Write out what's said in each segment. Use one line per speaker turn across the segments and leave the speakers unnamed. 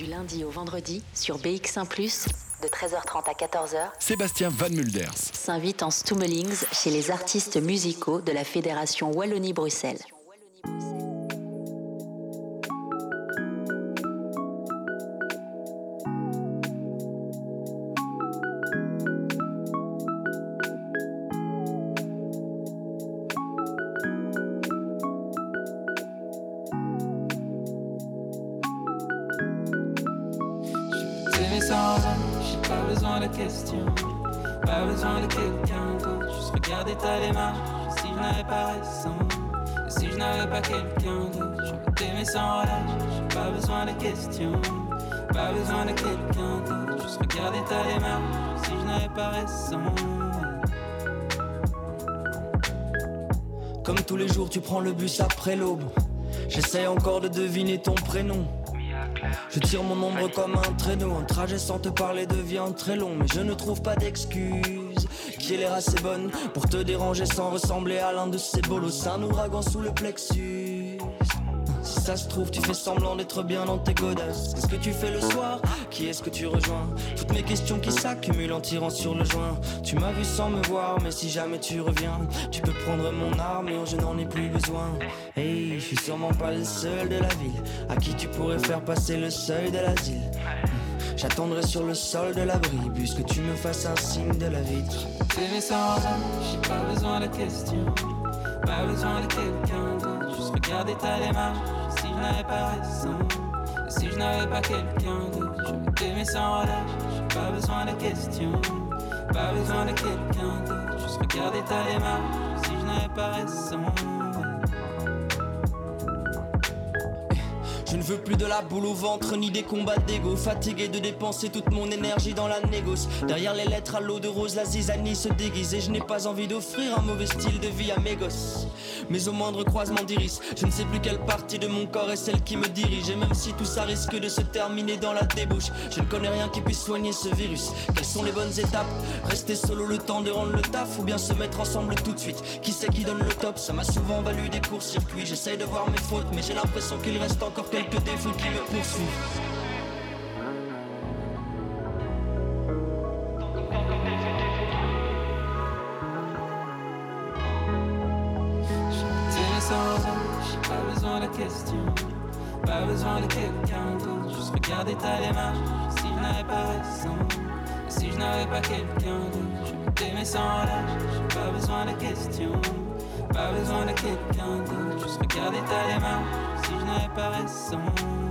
Du lundi au vendredi sur BX1 ⁇ de 13h30 à 14h,
Sébastien Van Mulders.
s'invite en Stummelings chez les artistes musicaux de la Fédération Wallonie-Bruxelles.
Comme tous les jours, tu prends le bus après l'aube. J'essaie encore de deviner ton prénom. Je tire mon ombre comme un traîneau. Un trajet sans te parler devient très long. Mais je ne trouve pas d'excuse qui ait l'air assez bonne pour te déranger sans ressembler à l'un de ces bolos. Un ouragan sous le plexus. Tu fais semblant d'être bien dans tes godasses. Qu'est-ce que tu fais le soir? Qui est-ce que tu rejoins? Toutes mes questions qui s'accumulent en tirant sur le joint. Tu m'as vu sans me voir, mais si jamais tu reviens, tu peux prendre mon armure, je n'en ai plus besoin. Hey, je suis sûrement pas le seul de la ville à qui tu pourrais faire passer le seuil de l'asile. J'attendrai sur le sol de l'abri, bus que tu me fasses un signe de la vitre.
T'aimer sans j'ai pas besoin de questions, pas besoin de quelqu'un d'autre. Juste regarder ta démarche, n'avais pas raison, si je n'avais pas quelqu'un d'autre. Peux t'aimer sans relâche, j'ai pas besoin de questions, pas besoin de quelqu'un d'autre. Juste regarder ta démarche, si je n'avais pas raison.
Je ne veux plus de la boule au ventre ni des combats d'ego Fatigué de dépenser toute mon énergie dans la négoce Derrière les lettres à l'eau de rose la zizanie se déguise Et je n'ai pas envie d'offrir un mauvais style de vie à mes gosses Mais au moindre croisement d'iris Je ne sais plus quelle partie de mon corps est celle qui me dirige. Et même si tout ça risque de se terminer dans la débouche Je ne connais rien qui puisse soigner ce virus. Quelles sont les bonnes étapes? Rester solo le temps de rendre le taf Ou bien se mettre ensemble tout de suite? Qui c'est qui donne le top? Ça m'a souvent valu des courts-circuits J'essaye de voir mes fautes Mais j'ai l'impression qu'il reste encore quelques défauts qui me poursuivent
besoin de quelqu'un d'autre. Juste regarder ta démarche, si je n'avais pas raison, si je n'avais pas quelqu'un d'autre. Je t'aimer sans relâche, j'ai pas besoin de questions, pas besoin de quelqu'un d'autre. Juste regarder ta démarche, si je n'avais pas raison.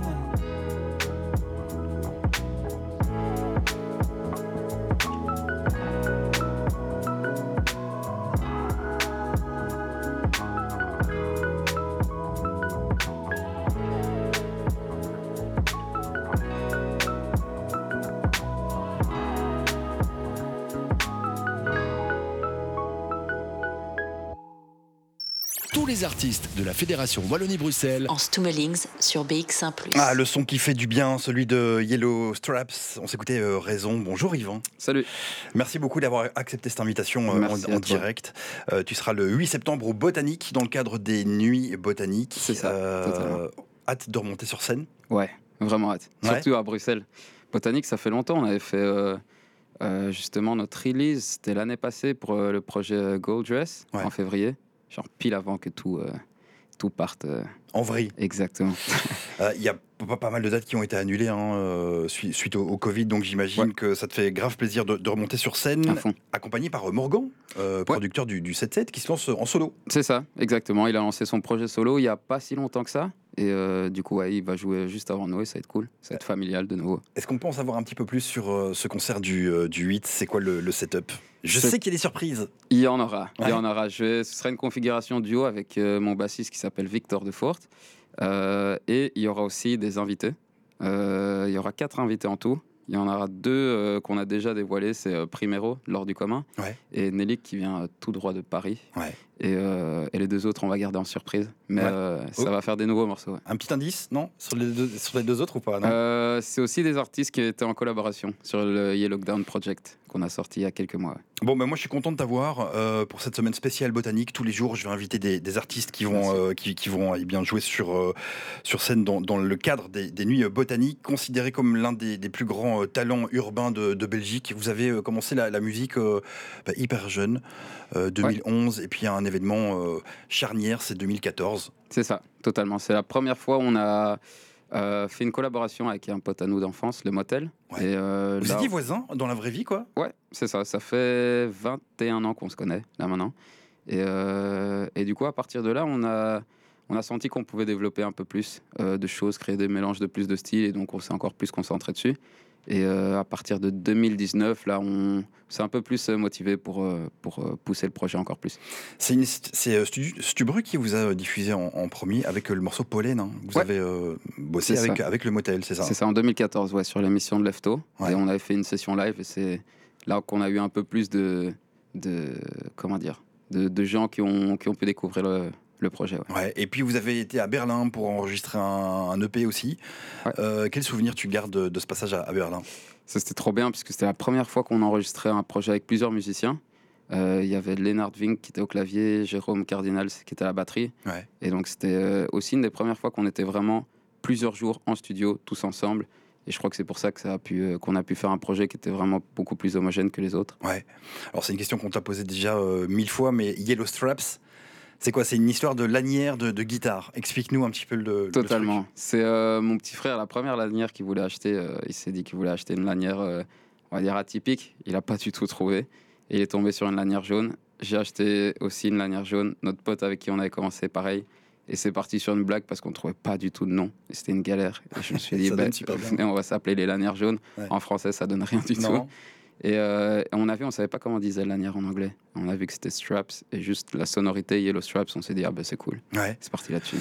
Les artistes de la Fédération Wallonie-Bruxelles
En Stummelings sur BX1 ⁇
Ah, le son qui fait du bien, celui de Yellow Straps. On s'écoutait euh, Raison. Bonjour Yvan.
Salut.
Merci beaucoup d'avoir accepté cette invitation euh, en, direct. Euh, tu seras le 8 septembre au Botanique dans le cadre des Nuits Botaniques.
C'est ça, totalement.
hâte de remonter sur scène.
Ouais, vraiment hâte.
Ouais.
Surtout à Bruxelles. Botanique, ça fait longtemps. On avait fait euh, euh, justement notre release. C'était l'année passée pour euh, le projet euh, Gold Dress
Ouais.
en février. Genre pile avant que tout, euh, tout parte. euh,
En vrai,
exactement.
Euh, il y a pas, pas mal de dates qui ont été annulées hein, sui- suite au, au Covid, donc j'imagine
Ouais.
que ça te fait grave plaisir de, de remonter sur scène, accompagné par Morgan, producteur du, du 7-7, qui se lance en solo.
C'est ça, exactement. Il a lancé son projet solo il y a pas si longtemps que ça. Et euh, du coup, ouais, il va jouer juste avant Noé. Ça va être cool. Ça va être familial de nouveau.
Est-ce qu'on peut en savoir un petit peu plus sur euh, ce concert du, euh, du 8 C'est quoi le, le setup? Je sais qu'il y a des surprises.
Il y en aura. Il
Ouais.
y en aura. Je vais- ce sera une configuration duo avec mon bassiste qui s'appelle Victor Defort. Euh, et il y aura aussi des invités. Il y aura quatre invités en tout. Il y en aura deux euh, qu'on a déjà dévoilés. C'est euh, Primero, lors du commun,
Ouais.
et Nelik qui vient euh, tout droit de Paris.
Ouais.
Et, et les deux autres, on va garder en surprise. Mais
Ouais.
ça
Oh.
va faire des nouveaux morceaux.
Un petit indice, non? Sur les, deux, sur les deux autres ou pas
c'est aussi des artistes qui étaient en collaboration sur le Yellow Down Project. Qu'on a sorti il y a quelques mois.
Bon, ben moi je suis content de t'avoir euh, pour cette semaine spéciale botanique. Tous les jours, je vais inviter des, des artistes qui vont, euh, qui, qui vont eh bien jouer sur, euh, sur scène dans, dans le cadre des, des nuits botaniques, considéré comme l'un des, des plus grands talents urbains de, de Belgique. Vous avez commencé la, la musique bah, hyper jeune, euh, 2011, et puis il y a un événement charnière, c'est 2014.
C'est ça, totalement. C'est la première fois où on a euh, fait une collaboration avec un pote à nous d'enfance, le Motel.
Ouais.
Et, euh,
Vous
là-
étiez voisins dans la vraie vie, quoi?
Ouais, c'est ça. Ça fait 21 ans qu'on se connaît, là maintenant. Et, euh, et du coup, à partir de là, on a, on a senti qu'on pouvait développer un peu plus euh, de choses, créer des mélanges de plus de styles. Et donc, on s'est encore plus concentré dessus. Et euh, à partir de 2019, là, on s'est un peu plus euh, motivé pour, euh, pour pousser le projet encore plus.
C'est c'est, Stubru qui vous a diffusé en, en premier avec le morceau Pollen. hein. Vous
Ouais.
avez bossé
C'est
avec, avec le motel, c'est ça?
C'est ça, en 2014, ouais, sur l'émission de Lefto.
Ouais.
Et on avait fait une session live. Et c'est là qu'on a eu un peu plus de. de comment dire de, de gens qui ont, qui ont pu découvrir le, le projet. ouais.
Ouais, et puis vous avez été à Berlin pour enregistrer un, un EP aussi.
Ouais.
Euh, quel souvenir tu gardes de, de ce passage à, à Berlin?
Ça, c'était trop bien, puisque c'était la première fois qu'on enregistrait un projet avec plusieurs musiciens. Euh, Il y avait Lennart Vink qui était au clavier, Jérôme Cardinals qui était à la batterie.
Ouais.
Et donc, c'était euh, aussi une des premières fois qu'on était vraiment plusieurs jours en studio, tous ensemble. Et je crois que c'est pour ça que ça a pu, euh, qu'on a pu faire un projet qui était vraiment beaucoup plus homogène que les autres.
Ouais. Alors c'est une question qu'on t'a posée déjà euh, mille fois, mais Yellow Straps, c'est quoi C'est une histoire de lanière de, de guitare? Explique-nous un petit peu le. le
Totalement. C'est euh, mon petit frère, la première lanière qu'il voulait acheter. euh, il s'est dit qu'il voulait acheter une lanière, euh, on va dire atypique. Il n'a pas du tout trouvé. Et il est tombé sur une lanière jaune. J'ai acheté aussi une lanière jaune. Notre pote avec qui on avait commencé, pareil. Et c'est parti sur une blague parce qu'on trouvait pas du tout de nom. C'était une galère. Et je me suis dit, bah, on va s'appeler les lanières jaunes.
Ouais.
En français, ça donne rien du
truc.
tout. Et euh, on a vu, on savait pas comment on disait lanière en anglais. On a vu que c'était straps et juste la sonorité Yellow Straps. On s'est dit, ah ben c'est cool.
Ouais.
C'est parti là-dessus.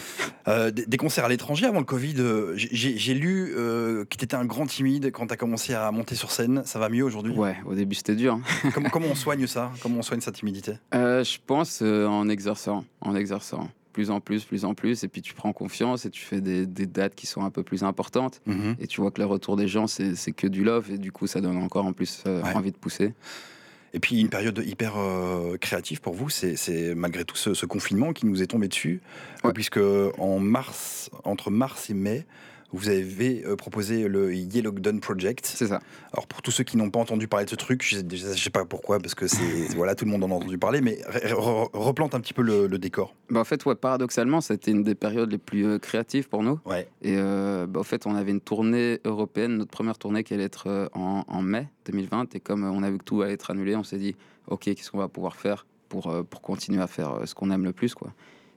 Euh, des, des concerts à l'étranger avant le Covid. euh, j'ai lu que tu étais un grand timide quand tu as commencé à monter sur scène. Ça va mieux aujourd'hui?
Ouais, au début c'était dur. hein.
comment, comment on soigne ça? Comment on soigne sa timidité?
Je pense en exerçant, en exerçant. Plus en plus, plus en plus, et puis tu prends confiance et tu fais des, des dates qui sont un peu plus importantes.
Mhm.
Et tu vois que le retour des gens, c'est c'est que du love, et du coup, ça donne encore en plus euh,
Ouais.
envie de pousser.
Et puis une période hyper euh, créative pour vous, c'est c'est malgré tout ce, ce confinement qui nous est tombé dessus, euh,
Ouais.
puisque en mars, entre mars et mai, vous avez euh, proposé le Yellow Gun Project.
C'est ça.
Alors pour tous ceux qui n'ont pas entendu parler de ce truc, je ne sais pas pourquoi, parce que c'est voilà tout le monde en a entendu parler, mais re- re- replante un petit peu le, le décor.
Bah, en fait, ouais, paradoxalement, c'était une des périodes les plus euh, créatives pour nous.
Ouais.
Et euh, bah, en fait, on avait une tournée européenne, notre première tournée qui allait être en, en mai 2020. Et comme on a vu que tout allait être annulé, on s'est dit, OK, qu'est-ce qu'on va pouvoir faire pour, pour continuer à faire ce qu'on aime le plus quoi.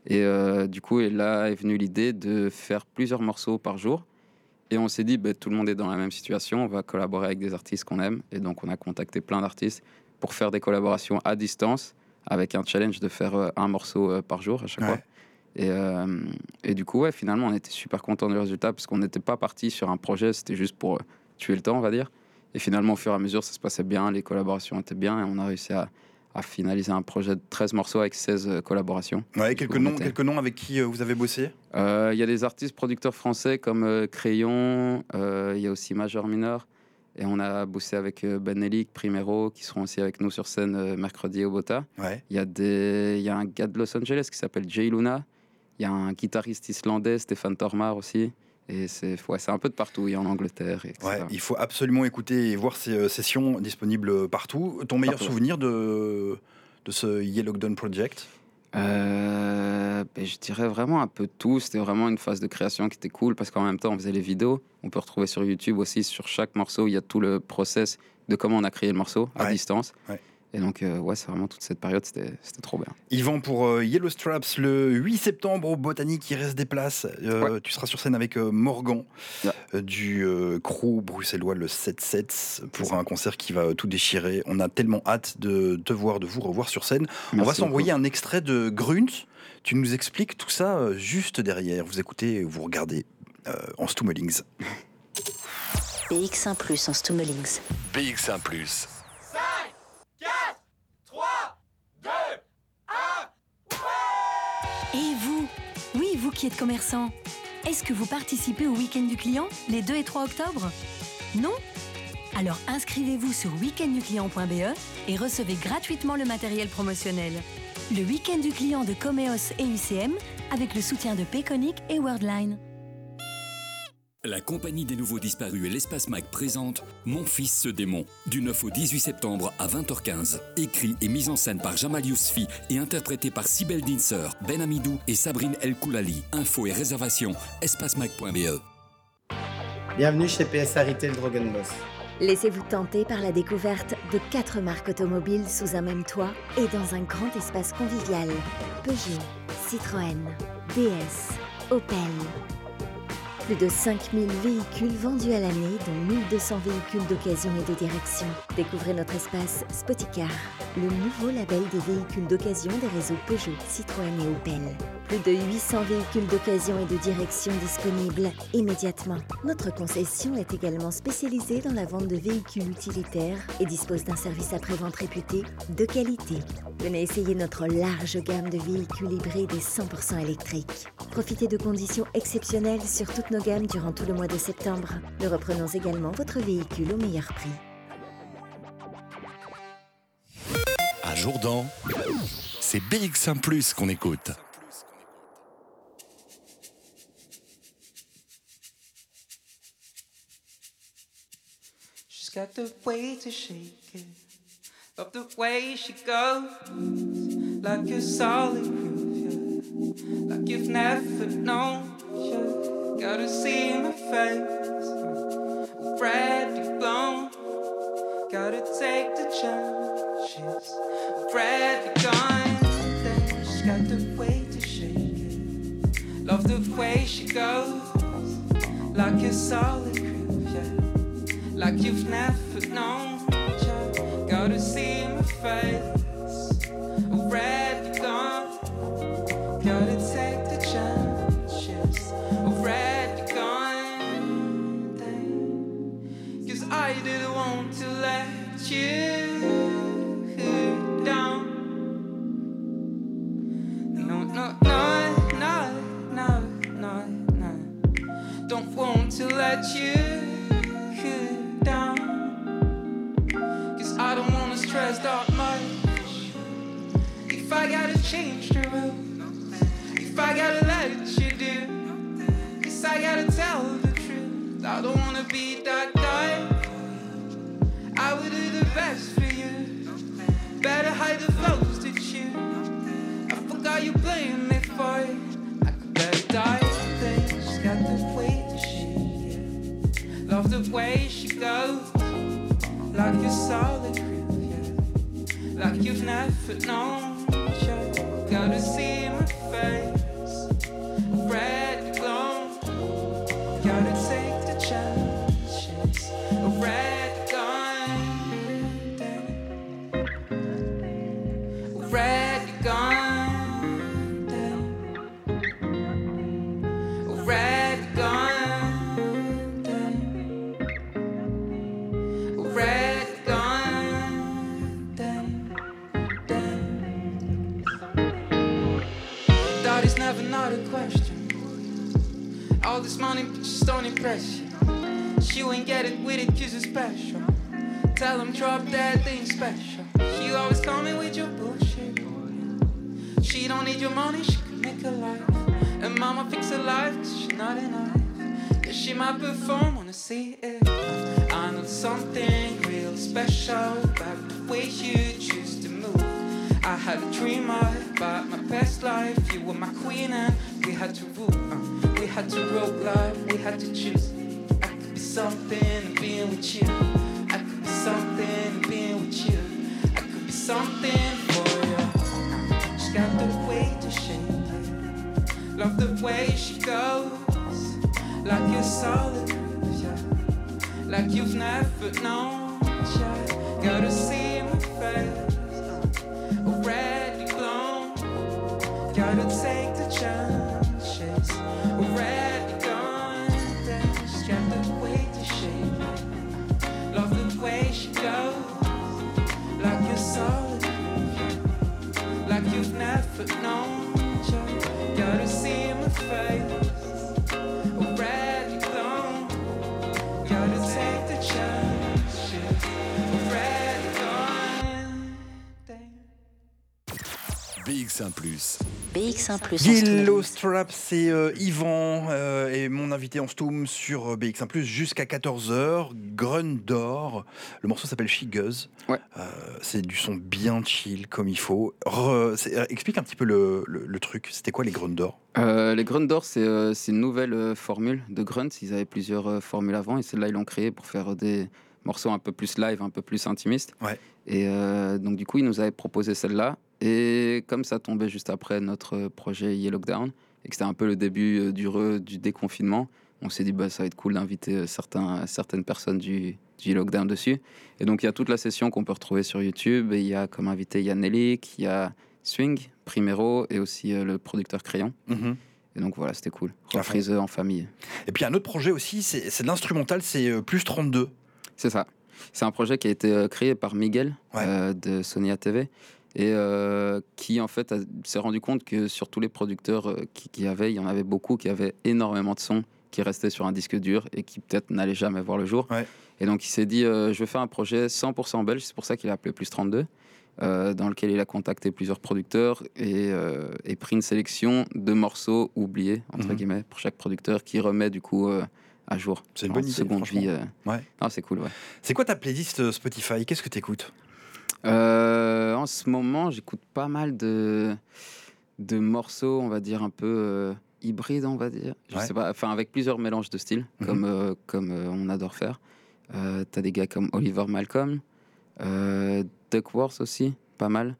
Et euh, du coup, et là est venue l'idée de faire plusieurs morceaux par jour. Et on s'est dit, bah, tout le monde est dans la même situation, on va collaborer avec des artistes qu'on aime. Et donc, on a contacté plein d'artistes pour faire des collaborations à distance, avec un challenge de faire euh, un morceau euh, par jour à chaque
Ouais.
fois. Et, euh, et du coup, ouais, finalement, on était super content du résultat parce qu'on n'était pas parti sur un projet, c'était juste pour tuer le temps, on va dire. Et finalement, au fur et à mesure, ça se passait bien, les collaborations étaient bien et on a réussi à, à finaliser un projet de 13 morceaux avec 16 euh, collaborations.
Ouais, quelques noms, quelques noms avec qui euh, vous avez bossé?
Euh, Il y a des artistes producteurs français comme euh, Crayon, il y a aussi Major Minor. Et on a bossé avec euh, Ben Elik, Primero, qui seront aussi avec nous sur scène mercredi au Bota.
Ouais.
Il y, a des... il y a un gars de Los Angeles qui s'appelle Jay Luna. Il y a un guitariste islandais, Stéphane Tormar aussi. Et c'est ouais, un peu de partout. Il y a en Angleterre, etc.
Ouais, il faut absolument écouter et voir ces euh, sessions disponibles partout. Ton meilleur
Partout,
souvenir de, de ce Yellow Gun Project?
Euh, ben, je dirais vraiment un peu tout. C'était vraiment une phase de création qui était cool parce qu'en même temps, on faisait les vidéos. On peut retrouver sur YouTube aussi, sur chaque morceau, il y a tout le process de comment on a créé le morceau à
Ouais.
distance.
Ouais.
Et donc, euh, ouais, c'est vraiment toute cette période, c'était c'était trop bien.
Yvan pour euh, Yellow Straps le 8 septembre au Botanique, il reste des places. Euh, Tu seras sur scène avec euh, Morgan euh, du euh, crew bruxellois le 7-7 pour un concert qui va tout déchirer. On a tellement hâte de te voir, de vous revoir sur scène. On va s'envoyer un extrait de Grunt. Tu nous expliques tout ça euh, juste derrière. Vous écoutez, vous regardez euh, en Stummelings.
BX1 Plus en Stummelings.
BX1 ⁇
Et vous? Oui, vous qui êtes commerçant, est-ce que vous participez au week-end du client les 2 et 3 octobre? Non? Alors inscrivez-vous sur weekendduclient.be et recevez gratuitement le matériel promotionnel. Le week-end du client de Comeos et UCM avec le soutien de Peconic et Worldline.
La Compagnie des Nouveaux Disparus et l'Espace Mac présente Mon fils ce démon, du 9 au 18 septembre à 20h15. Écrit et mis en scène par Jamal Yousfi et interprété par Sibel Dinser, Ben Amidou et Sabrine El Koulali. Infos et réservations, espacemac.be.
Bienvenue chez PSA Retail Drogen Boss.
Laissez-vous tenter par la découverte de quatre marques automobiles sous un même toit et dans un grand espace convivial. Peugeot, Citroën, DS, Opel. Plus de 5000 véhicules vendus à l'année, dont 1200 véhicules d'occasion et de direction. Découvrez notre espace Spoticar, le nouveau label des véhicules d'occasion des réseaux Peugeot, Citroën et Opel. Plus de 800 véhicules d'occasion et de direction disponibles immédiatement. Notre concession est également spécialisée dans la vente de véhicules utilitaires et dispose d'un service après-vente réputé de qualité. Venez essayer notre large gamme de véhicules hybrides et 100% électriques. Profitez de conditions exceptionnelles sur toutes nos gammes durant tout le mois de septembre. Nous reprenons également votre véhicule au meilleur prix.
À Jourdan, c'est BX1 Plus qu'on écoute.
Got the way to shake it. Love the way she goes. Like a solid groove, yeah. Like you've never known. Yeah. Gotta see my face. Ready blown. Gotta take the chances. Ready gone. She's got the way to shake it. Love the way she goes. Like a solid. Like you've never known. Gotta see my face. Best for you. Better hide the flows to you. I forgot you blame me for it. I could better die. She's got the way she is. Love the way she goes. Like a solid groove, yeah. Like you've never known. Yeah. Gotta see drop that thing special. She always coming with your bullshit. She don't need your money, she can make a life. And mama fix her life cause she's not enough. Yeah, she might perform, wanna see it. I know something real special about the way you choose to move. I had a dream about my past life. You were my queen and we had to rule. uh, we had to roll life, we had to choose. I could be something being with you. Something being with you. I could be something for you. She's got the way to shake. Love the way she goes. Like you're solid. Like you've never known. Gotta see my face.
BX1 +.
BX1 Plus.
Yellow Strap, c'est euh, Yvan euh, et mon invité en stoom sur euh, BX1 Plus jusqu'à 14h. Grundor. Le morceau s'appelle She.
Ouais.
Euh, c'est du son bien chill comme il faut. Re- euh, explique un petit peu le, le- le truc. C'était quoi les Grundor
Euh, les Grundor, c'est euh, c'est une nouvelle euh, formule de Grunts. Ils avaient plusieurs euh, formules avant et celle-là, ils l'ont créée pour faire des morceaux un peu plus live, un peu plus intimistes.
Ouais.
Et euh, donc, du coup, ils nous avaient proposé celle-là. Et comme ça tombait juste après notre projet Yellow Lockdown et que c'était un peu le début euh, du, re- du déconfinement, on s'est dit bah, ça va être cool d'inviter euh, certains, certaines personnes du, du Yellow Lockdown dessus. Et donc, il y a toute la session qu'on peut retrouver sur YouTube. Et il y a comme invité, il y a Nelly, il y a Swing, Primero et aussi euh, le producteur Crayon.
Mhm.
Et donc voilà, c'était cool. Reprise euh, en famille.
Et puis un autre projet aussi, c'est de l'instrumental, c'est euh, Plus 32.
C'est ça. C'est un projet qui a été euh, créé par Miguel
Ouais.
euh, de Sonia TV et euh, qui en fait s'est rendu compte que sur tous les producteurs euh, qui, qui avaient, il y en avait beaucoup qui avaient énormément de sons qui restaient sur un disque dur et qui peut-être n'allaient jamais voir le jour.
Ouais.
Et donc il s'est dit, euh, je vais faire un projet 100% belge, c'est pour ça qu'il a appelé Plus 32. euh, dans lequel il a contacté plusieurs producteurs et, et pris une sélection de morceaux oubliés, entre
Mhm.
guillemets, pour chaque producteur qui remet du coup à jour.
C'est une bonne idée,
seconde vie.
Ouais.
Non, c'est cool, ouais.
C'est quoi ta playlist Spotify? Qu'est-ce que tu écoutes
Euh, en ce moment, j'écoute pas mal de, de morceaux, on va dire, un peu euh, hybrides, on va dire. Je
Ouais.
sais pas, enfin, avec plusieurs mélanges de styles,
Mhm.
comme, euh, comme on adore faire. T'as des gars comme Oliver Malcolm, Duckworth aussi, pas mal.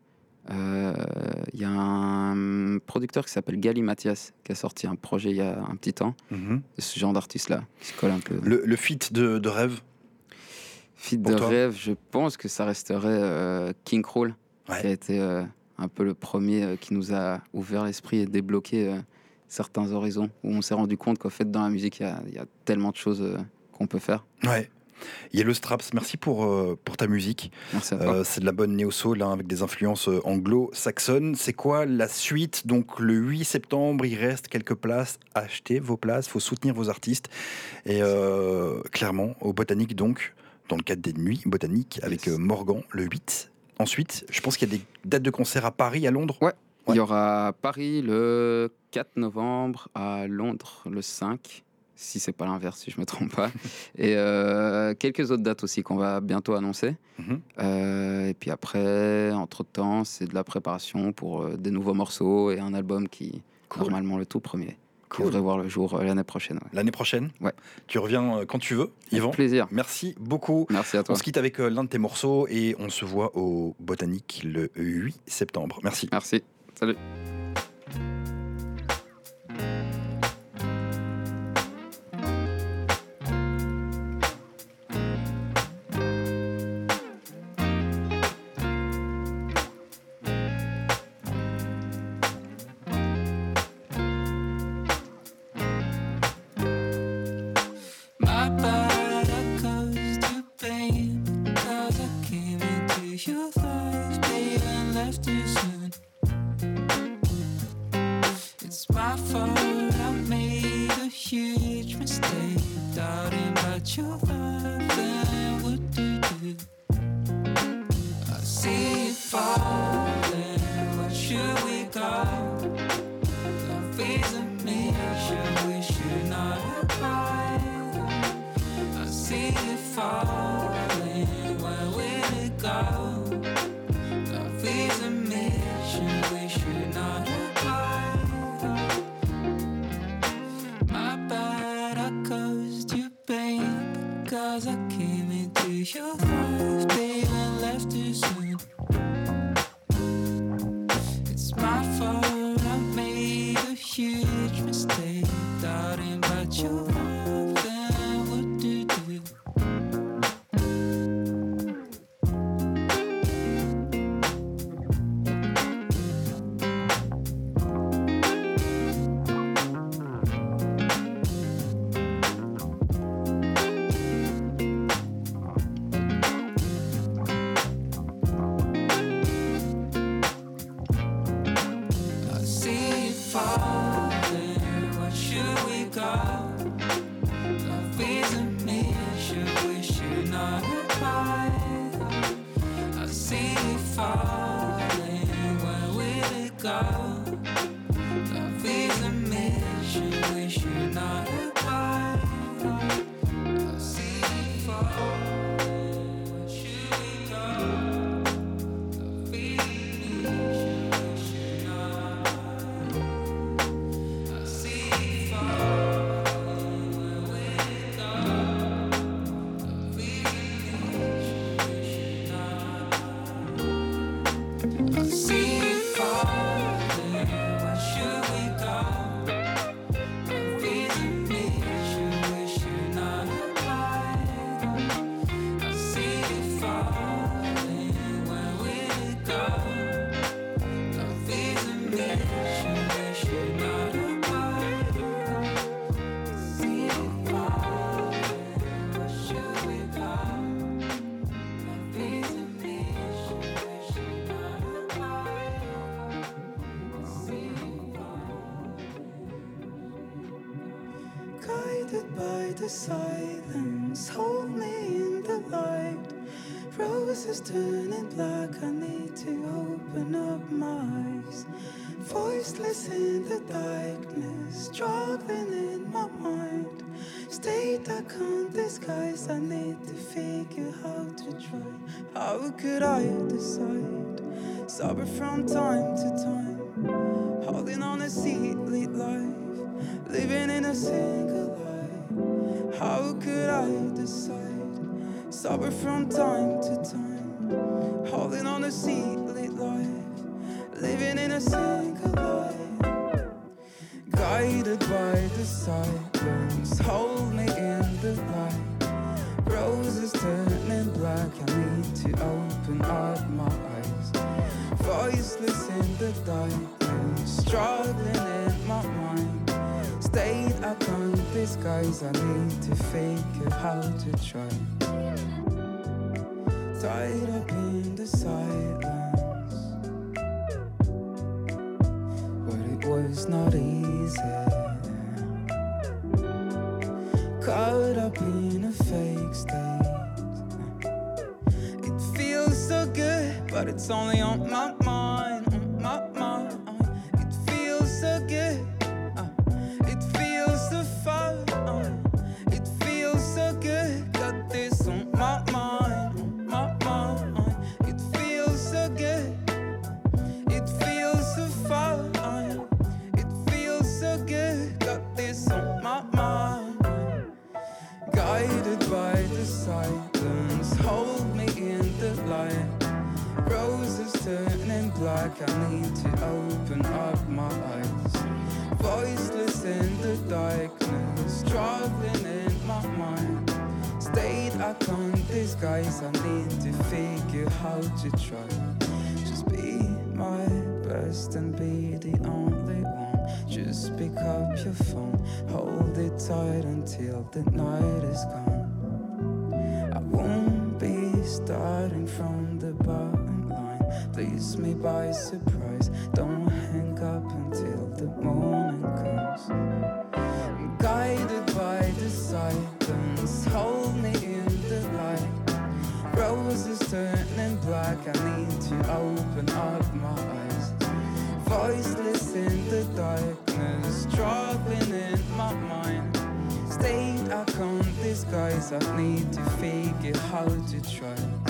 Il y a un producteur qui s'appelle Gali Mathias qui a sorti un projet il y a un petit temps.
Mhm.
Ce genre d'artiste-là, qui se colle un peu.
le, le feat de, de rêve? Pour
de rêve, je pense que ça resterait euh, King Crawl,
Ouais.
qui a été euh, un peu le premier euh, qui nous a ouvert l'esprit et débloqué certains horizons, où on s'est rendu compte qu'en fait, dans la musique, il y a- il y, a tellement de choses qu'on peut faire.
Ouais. Yellow Straps, merci pour, euh, pour ta musique. Euh, c'est de la bonne néo-soul hein, avec des influences anglo-saxonnes. C'est quoi la suite? Donc le 8 septembre, il reste quelques places. Achetez vos places, faut soutenir vos artistes. Et euh, clairement, au Botanique donc, dans le cadre des nuits botaniques avec
Yes.
euh, Morgan le 8. Ensuite, je pense qu'il y a des dates de concert à Paris, à Londres?
Ouais.
ouais.
Il y aura à Paris le 4 novembre, à Londres le 5, si c'est pas l'inverse, si je me trompe pas. et euh, quelques autres dates aussi qu'on va bientôt annoncer.
Mhm.
Euh, et puis après, entre-temps, c'est de la préparation pour des nouveaux morceaux et un album qui,
Cool.
normalement, le tout premier,
Cool.
devrait voir le jour euh, l'année prochaine. ouais.
L'année prochaine
Ouais.
Tu reviens euh, quand tu veux,
Avec
Yvan.
plaisir.
Merci beaucoup.
Merci à toi.
On se quitte avec euh, l'un de tes morceaux et on se voit au Botanique le 8 septembre. Merci.
Merci. Salut.
nation we should not abide. I see it
fall.
Oh. could I decide? Sober from time to time, holding on a see late life, living in a single lie. How could I decide? Sober from time to time, holding on a see late life, living in a single lie. Guided by the silence, hold me in the light. Roses turn I need to open up my eyes. Voiceless in the darkness, struggling in my mind. State I can't disguise, I need to figure how to try. Tied up in the silence, but it was not easy. Caught up in a fake state. but it's only on my mind. that not I need to fake it, hard to try.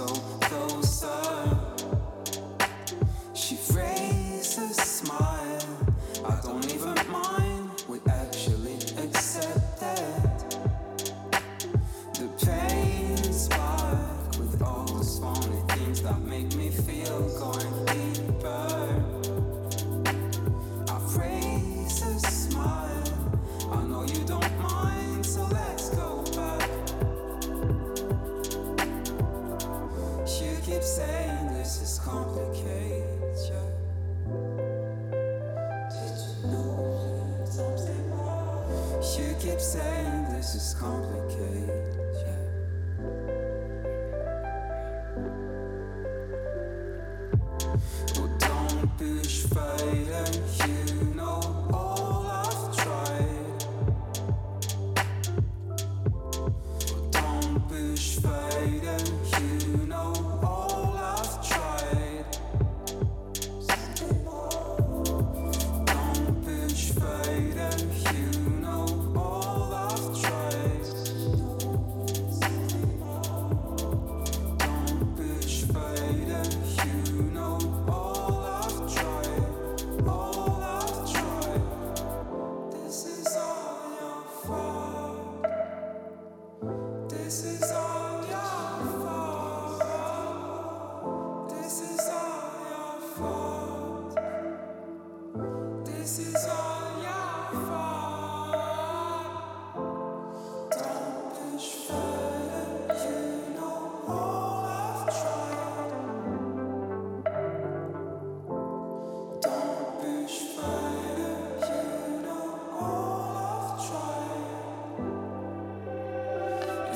so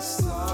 slow.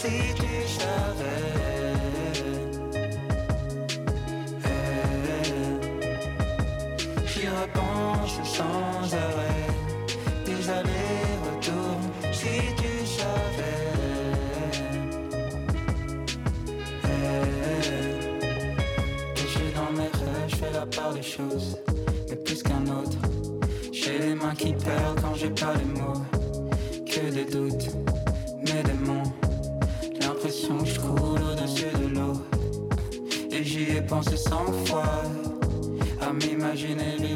si tu savais. J'y repense sans arrêt. Tes allers-retours, si tu savais. Et je dans mes rêves, je fais la part des choses, mais plus qu'un autre. J'ai les mains qui perdent quand j'ai pas les mots, que des doutes. cent fois à m'imaginer